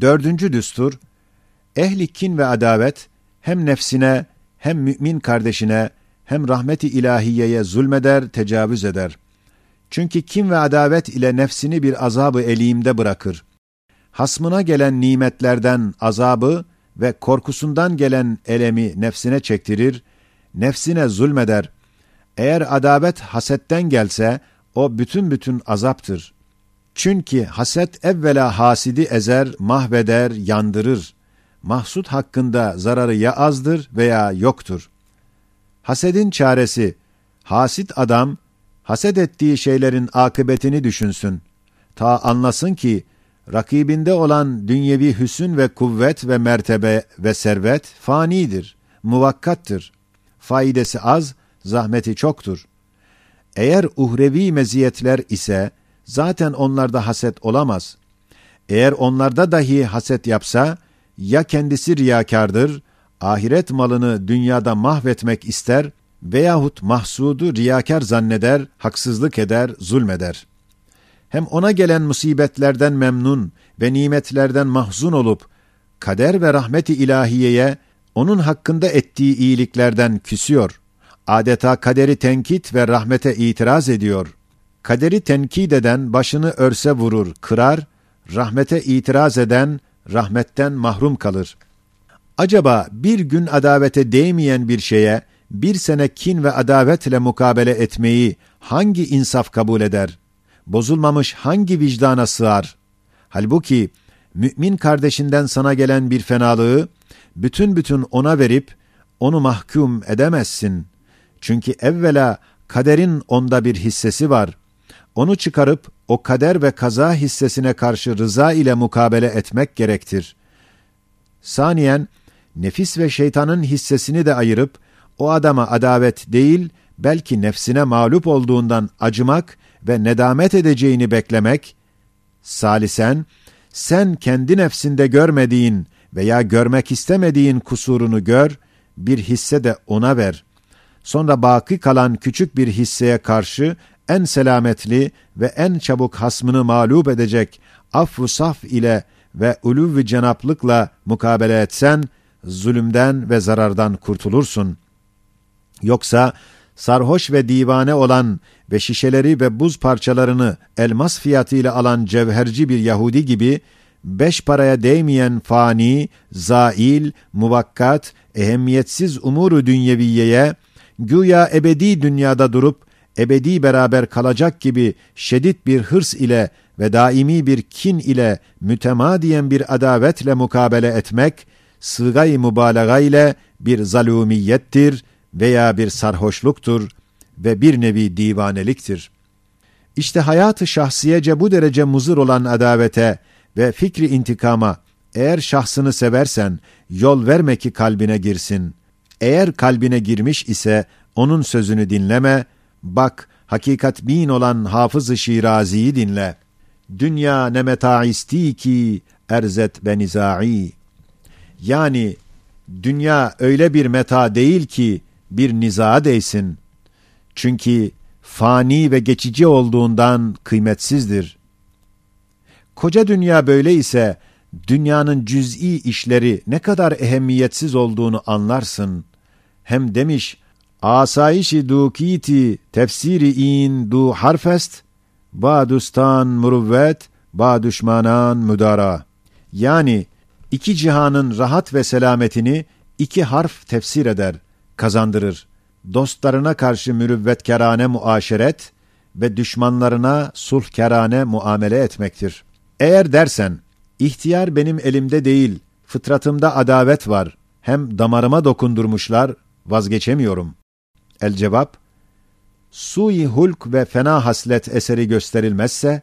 Dördüncü düstur, ehli kin ve adavet hem nefsine hem mümin kardeşine hem rahmeti ilahiyeye zulmeder, tecavüz eder. Çünkü kim ve adavet ile nefsini bir azabı elimde bırakır. Hasmına gelen nimetlerden azabı ve korkusundan gelen elemi nefsine çektirir, nefsine zulmeder. Eğer adavet hasetten gelse, o bütün bütün azaptır. Çünkü haset evvela hasidi ezer, mahveder, yandırır. Mahsut hakkında zararı ya azdır veya yoktur. Hasedin çaresi, hasit adam, haset ettiği şeylerin akıbetini düşünsün. Ta anlasın ki, rakibinde olan dünyevi hüsün ve kuvvet ve mertebe ve servet fanidir, muvakkattır. Faidesi az, zahmeti çoktur. Eğer uhrevi meziyetler ise, zaten onlarda haset olamaz. Eğer onlarda dahi haset yapsa, ya kendisi riyakardır, ahiret malını dünyada mahvetmek ister veyahut mahsudu riyakar zanneder, haksızlık eder, zulmeder. Hem ona gelen musibetlerden memnun ve nimetlerden mahzun olup, kader ve rahmeti ilahiyeye onun hakkında ettiği iyiliklerden küsüyor. Adeta kaderi tenkit ve rahmete itiraz ediyor. Kaderi tenkit eden başını örse vurur, kırar, rahmete itiraz eden rahmetten mahrum kalır. Acaba bir gün adavete değmeyen bir şeye bir sene kin ve adavetle mukabele etmeyi hangi insaf kabul eder? Bozulmamış hangi vicdana sığar? Halbuki mümin kardeşinden sana gelen bir fenalığı bütün bütün ona verip onu mahkum edemezsin. Çünkü evvela kaderin onda bir hissesi var. Onu çıkarıp o kader ve kaza hissesine karşı rıza ile mukabele etmek gerektir. Saniyen, nefis ve şeytanın hissesini de ayırıp, o adama adavet değil, belki nefsine mağlup olduğundan acımak ve nedamet edeceğini beklemek. Salisen, sen kendi nefsinde görmediğin veya görmek istemediğin kusurunu gör, bir hisse de ona ver. Sonra baki kalan küçük bir hisseye karşı en selametli ve en çabuk hasmını mağlup edecek affu saf ile ve ulûv-i cenaplıkla mukabele etsen, zulümden ve zarardan kurtulursun. Yoksa sarhoş ve divane olan ve şişeleri ve buz parçalarını elmas fiyatıyla alan cevherci bir Yahudi gibi, beş paraya değmeyen fani, zail, muvakkat, ehemmiyetsiz umuru dünyeviyeye, güya ebedi dünyada durup, ebedi beraber kalacak gibi şedid bir hırs ile ve daimi bir kin ile mütemadiyen bir adavetle mukabele etmek, sığay mübalağa ile bir zalumiyettir veya bir sarhoşluktur ve bir nevi divaneliktir. İşte hayatı şahsiyece bu derece muzır olan adavete ve fikri intikama, eğer şahsını seversen, yol verme ki kalbine girsin. Eğer kalbine girmiş ise, onun sözünü dinleme, bak, hakikat bin olan Hafız-ı Şirazi'yi dinle. Dünya ne meta isti ki, erzet benizai. Yani, dünya öyle bir meta değil ki, bir nizaha değsin. Çünkü fani ve geçici olduğundan kıymetsizdir. Koca dünya böyle ise dünyanın cüz'i işleri ne kadar ehemmiyetsiz olduğunu anlarsın. Hem demiş, asayişi dukiti tefsiri in du harfest, badustan muruvvet, ba düşmanan müdara. Yani iki cihanın rahat ve selametini iki harf tefsir eder, kazandırır. Dostlarına karşı mürüvvetkerane muaşeret ve düşmanlarına sulhkerane muamele etmektir. Eğer dersen, ihtiyar benim elimde değil, fıtratımda adavet var, hem damarıma dokundurmuşlar, vazgeçemiyorum. El cevap, sui hulk ve fena haslet eseri gösterilmezse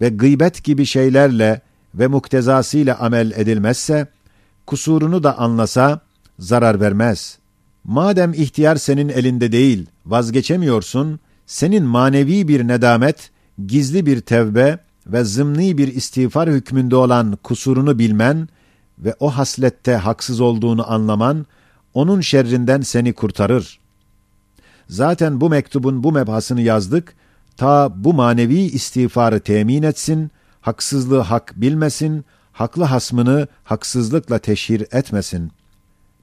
ve gıybet gibi şeylerle ve muktezasıyla amel edilmezse, kusurunu da anlasa, zarar vermez. Madem ihtiyar senin elinde değil, vazgeçemiyorsun, senin manevi bir nedamet, gizli bir tevbe ve zımni bir istiğfar hükmünde olan kusurunu bilmen ve o haslette haksız olduğunu anlaman, onun şerrinden seni kurtarır. Zaten bu mektubun bu mebhasını yazdık, ta bu manevi istiğfarı temin etsin, haksızlığı hak bilmesin, haklı hasmını haksızlıkla teşhir etmesin.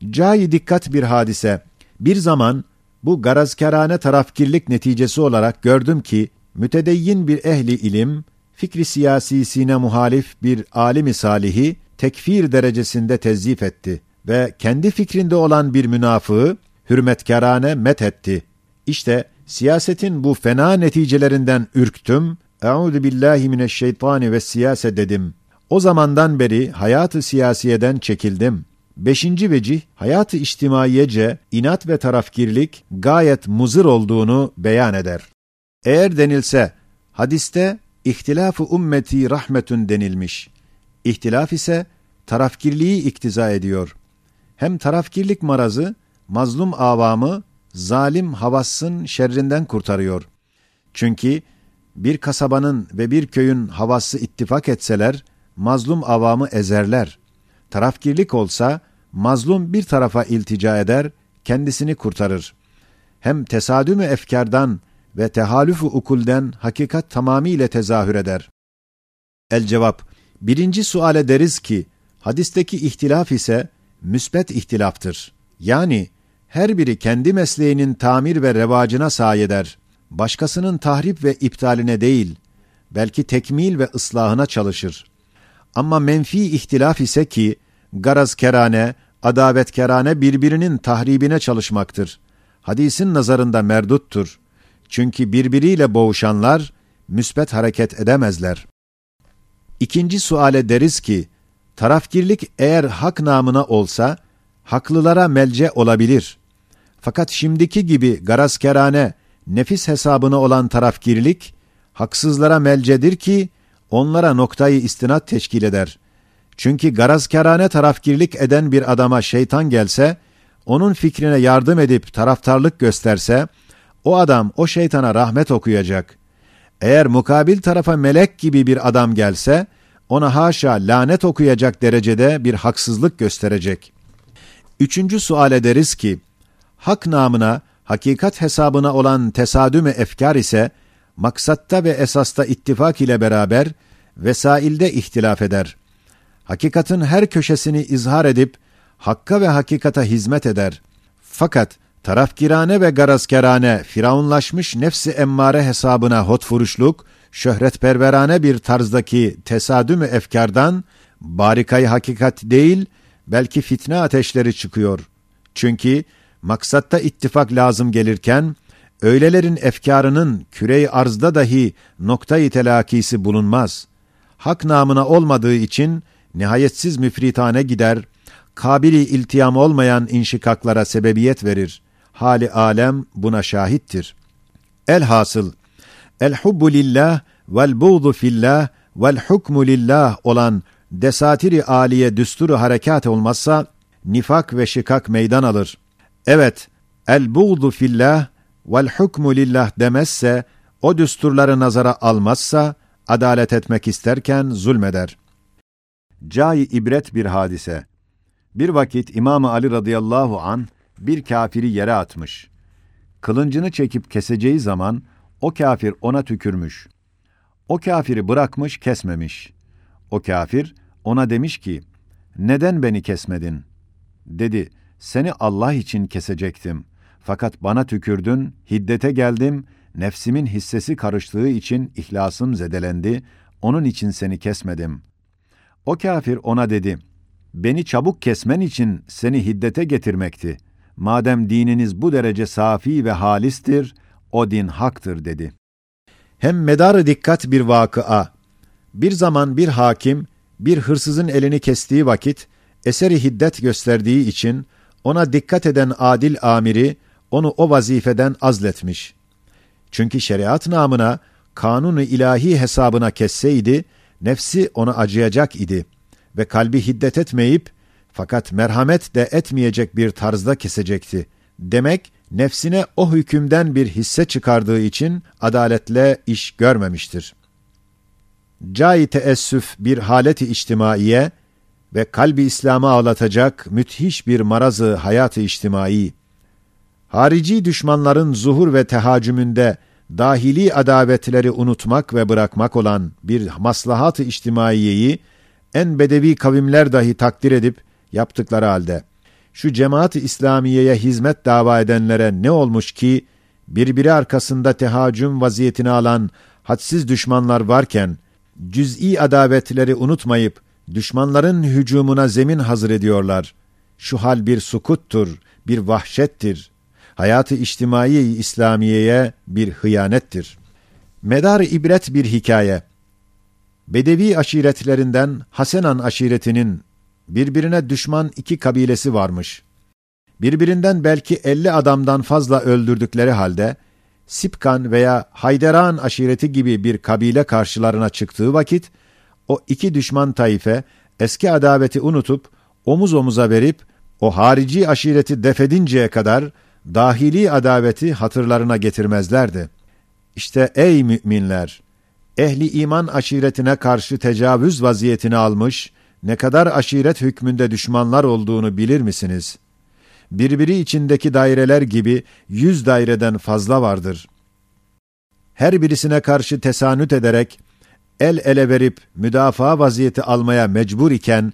Cayi dikkat bir hadise. Bir zaman bu garazkerane tarafkirlik neticesi olarak gördüm ki, mütedeyyin bir ehli ilim, fikri siyasisine muhalif bir alimi salihi, tekfir derecesinde tezyif etti ve kendi fikrinde olan bir münafığı, hürmetkarane met etti. İşte siyasetin bu fena neticelerinden ürktüm, Euzu billahi mineşşeytani ve siyase dedim. O zamandan beri hayatı siyasiyeden çekildim. Beşinci vecih, hayatı içtimaiyece inat ve tarafkirlik gayet muzır olduğunu beyan eder. Eğer denilse, hadiste ihtilafı ümmeti rahmetün denilmiş. İhtilaf ise tarafkirliği iktiza ediyor. Hem tarafkirlik marazı, mazlum avamı, zalim havassın şerrinden kurtarıyor. Çünkü bir kasabanın ve bir köyün havası ittifak etseler, mazlum avamı ezerler. Tarafkirlik olsa, mazlum bir tarafa iltica eder, kendisini kurtarır. Hem tesadümü efkardan ve tehalüfü ukulden hakikat tamamiyle tezahür eder. El cevap, birinci suale deriz ki, hadisteki ihtilaf ise müsbet ihtilaftır. Yani, her biri kendi mesleğinin tamir ve revacına sayeder. Başkasının tahrip ve iptaline değil, belki tekmil ve ıslahına çalışır. Ama menfi ihtilaf ise ki, garazkerane, adavetkerane birbirinin tahribine çalışmaktır. Hadisin nazarında merduttur. Çünkü birbiriyle boğuşanlar, müsbet hareket edemezler. İkinci suale deriz ki, tarafkirlik eğer hak namına olsa, haklılara melce olabilir. Fakat şimdiki gibi garazkerane, nefis hesabına olan tarafkirlik, haksızlara melcedir ki, onlara noktayı istinat teşkil eder. Çünkü garazkerane tarafkirlik eden bir adama şeytan gelse, onun fikrine yardım edip taraftarlık gösterse, o adam o şeytana rahmet okuyacak. Eğer mukabil tarafa melek gibi bir adam gelse, ona haşa lanet okuyacak derecede bir haksızlık gösterecek. Üçüncü sual ederiz ki, hak namına, hakikat hesabına olan tesadüme efkar ise, maksatta ve esasta ittifak ile beraber, vesailde ihtilaf eder. Hakikatin her köşesini izhar edip, hakka ve hakikata hizmet eder. Fakat, tarafkirane ve garazkerane, firavunlaşmış nefsi emmare hesabına hotfuruşluk, şöhretperverane bir tarzdaki tesadüm efkardan, barikayı hakikat değil, belki fitne ateşleri çıkıyor. Çünkü maksatta ittifak lazım gelirken, öylelerin efkarının küre arzda dahi noktayı telakisi bulunmaz. Hak namına olmadığı için nihayetsiz müfritane gider, kabili iltiyam olmayan inşikaklara sebebiyet verir. Hali alem buna şahittir. Elhasıl, el hubbu lillah vel buğdu fillah vel hukmu lillah olan desatiri aliye düsturu harekat olmazsa, nifak ve şikak meydan alır. Evet, el buğdu fillah vel hukmu lillah demezse, o düsturları nazara almazsa, adalet etmek isterken zulmeder. Cai ibret bir hadise. Bir vakit İmam Ali radıyallahu an bir kafiri yere atmış. Kılıncını çekip keseceği zaman o kafir ona tükürmüş. O kafiri bırakmış, kesmemiş. O kafir ona demiş ki, neden beni kesmedin? Dedi, seni Allah için kesecektim. Fakat bana tükürdün, hiddete geldim, nefsimin hissesi karıştığı için ihlasım zedelendi, onun için seni kesmedim. O kafir ona dedi, beni çabuk kesmen için seni hiddete getirmekti. Madem dininiz bu derece safi ve halistir, o din haktır dedi. Hem medarı dikkat bir vakıa. Bir zaman bir hakim, bir hırsızın elini kestiği vakit, eseri hiddet gösterdiği için, ona dikkat eden adil amiri, onu o vazifeden azletmiş. Çünkü şeriat namına, kanunu ilahi hesabına kesseydi, nefsi ona acıyacak idi ve kalbi hiddet etmeyip, fakat merhamet de etmeyecek bir tarzda kesecekti. Demek, nefsine o hükümden bir hisse çıkardığı için adaletle iş görmemiştir. Cai teessüf bir haleti içtimaiye ve kalbi İslam'a ağlatacak müthiş bir marazı hayatı içtimai. Harici düşmanların zuhur ve tehacümünde dahili adavetleri unutmak ve bırakmak olan bir maslahat-ı içtimaiyeyi en bedevi kavimler dahi takdir edip yaptıkları halde şu cemaat-i İslamiye'ye hizmet dava edenlere ne olmuş ki birbiri arkasında tehacüm vaziyetini alan hadsiz düşmanlar varken cüz'i adavetleri unutmayıp düşmanların hücumuna zemin hazır ediyorlar. Şu hal bir sukuttur, bir vahşettir. Hayatı içtimai İslamiye'ye bir hıyanettir. Medar ibret bir hikaye. Bedevi aşiretlerinden Hasenan aşiretinin birbirine düşman iki kabilesi varmış. Birbirinden belki elli adamdan fazla öldürdükleri halde, Sipkan veya Hayderan aşireti gibi bir kabile karşılarına çıktığı vakit, o iki düşman taife eski adaveti unutup omuz omuza verip o harici aşireti defedinceye kadar dahili adaveti hatırlarına getirmezlerdi. İşte ey müminler! Ehli iman aşiretine karşı tecavüz vaziyetini almış, ne kadar aşiret hükmünde düşmanlar olduğunu bilir misiniz? Birbiri içindeki daireler gibi yüz daireden fazla vardır. Her birisine karşı tesanüt ederek, el ele verip müdafaa vaziyeti almaya mecbur iken,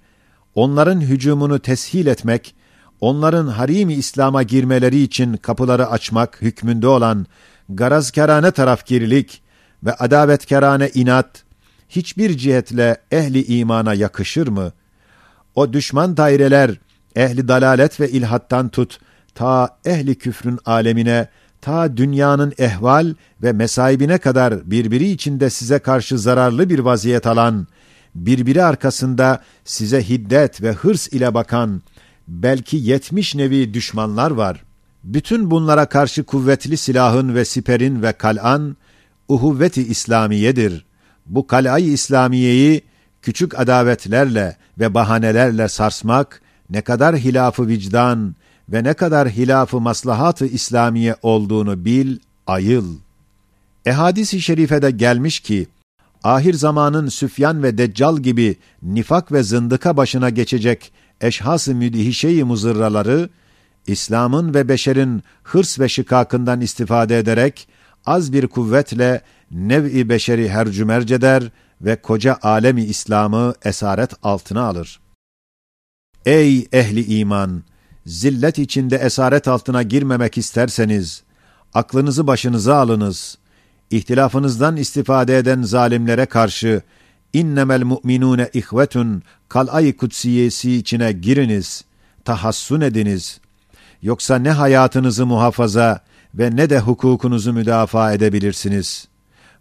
onların hücumunu teshil etmek, onların harimi İslam'a girmeleri için kapıları açmak hükmünde olan garazkerane tarafkirlik ve adavetkerane inat, hiçbir cihetle ehli imana yakışır mı? O düşman daireler, ehli dalalet ve ilhattan tut, ta ehli küfrün alemine, ta dünyanın ehval ve mesaibine kadar birbiri içinde size karşı zararlı bir vaziyet alan, birbiri arkasında size hiddet ve hırs ile bakan, belki yetmiş nevi düşmanlar var. Bütün bunlara karşı kuvvetli silahın ve siperin ve kal'an, uhuvveti İslamiyedir. Bu kal'ayı İslamiyeyi küçük adavetlerle ve bahanelerle sarsmak ne kadar hilafı vicdan ve ne kadar hilafı maslahatı İslamiye olduğunu bil, ayıl. Ehadis-i şerifede gelmiş ki, ahir zamanın Süfyan ve Deccal gibi nifak ve zındıka başına geçecek eşhas-ı müdihişe-i muzırraları, İslam'ın ve beşerin hırs ve şikakından istifade ederek, az bir kuvvetle nev-i beşeri hercümerc eder ve koca alemi İslam'ı esaret altına alır. Ey ehli iman! Zillet içinde esaret altına girmemek isterseniz, aklınızı başınıza alınız. İhtilafınızdan istifade eden zalimlere karşı, innemel mu'minune ihvetun kal'ay kutsiyesi içine giriniz, tahassun ediniz. Yoksa ne hayatınızı muhafaza ve ne de hukukunuzu müdafaa edebilirsiniz.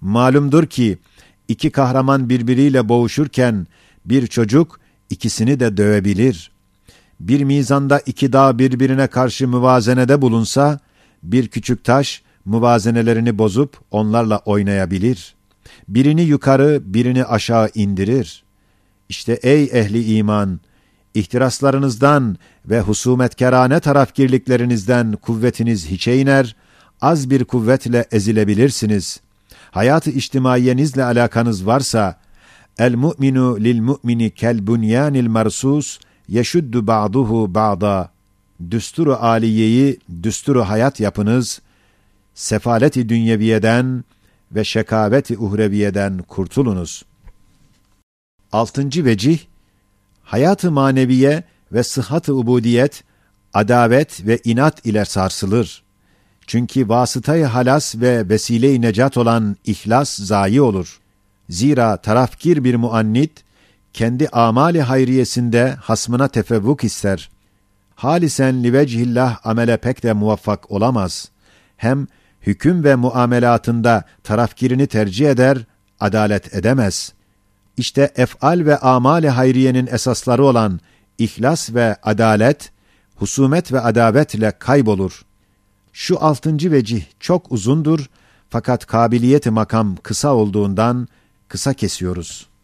Malumdur ki, iki kahraman birbiriyle boğuşurken, bir çocuk ikisini de dövebilir. Bir mizanda iki dağ birbirine karşı müvazenede bulunsa, bir küçük taş müvazenelerini bozup onlarla oynayabilir. Birini yukarı, birini aşağı indirir. İşte ey ehli iman, ihtiraslarınızdan ve husumetkerane tarafgirliklerinizden kuvvetiniz hiçe iner, az bir kuvvetle ezilebilirsiniz. Hayat-ı içtimaiyenizle alakanız varsa, el mu'minu lil mu'mini kel bunyanil marsus yeşuddu ba'duhu ba'da. Düsturu aliyeyi, düsturu hayat yapınız, sefaleti dünyeviyeden ve şekaveti uhreviyeden kurtulunuz. Altıncı vecih, hayatı maneviye ve sıhhat-ı ubudiyet, adavet ve inat ile sarsılır. Çünkü vasıtayı halas ve vesile-i necat olan ihlas zayi olur. Zira tarafkir bir muannit, kendi amali hayriyesinde hasmına tefevvuk ister. Halisen livecihillah amele pek de muvaffak olamaz. Hem hüküm ve muamelatında tarafkirini tercih eder, adalet edemez. İşte efal ve amali hayriyenin esasları olan ihlas ve adalet, husumet ve adavetle kaybolur. Şu altıncı vecih çok uzundur, fakat kabiliyeti makam kısa olduğundan kısa kesiyoruz.''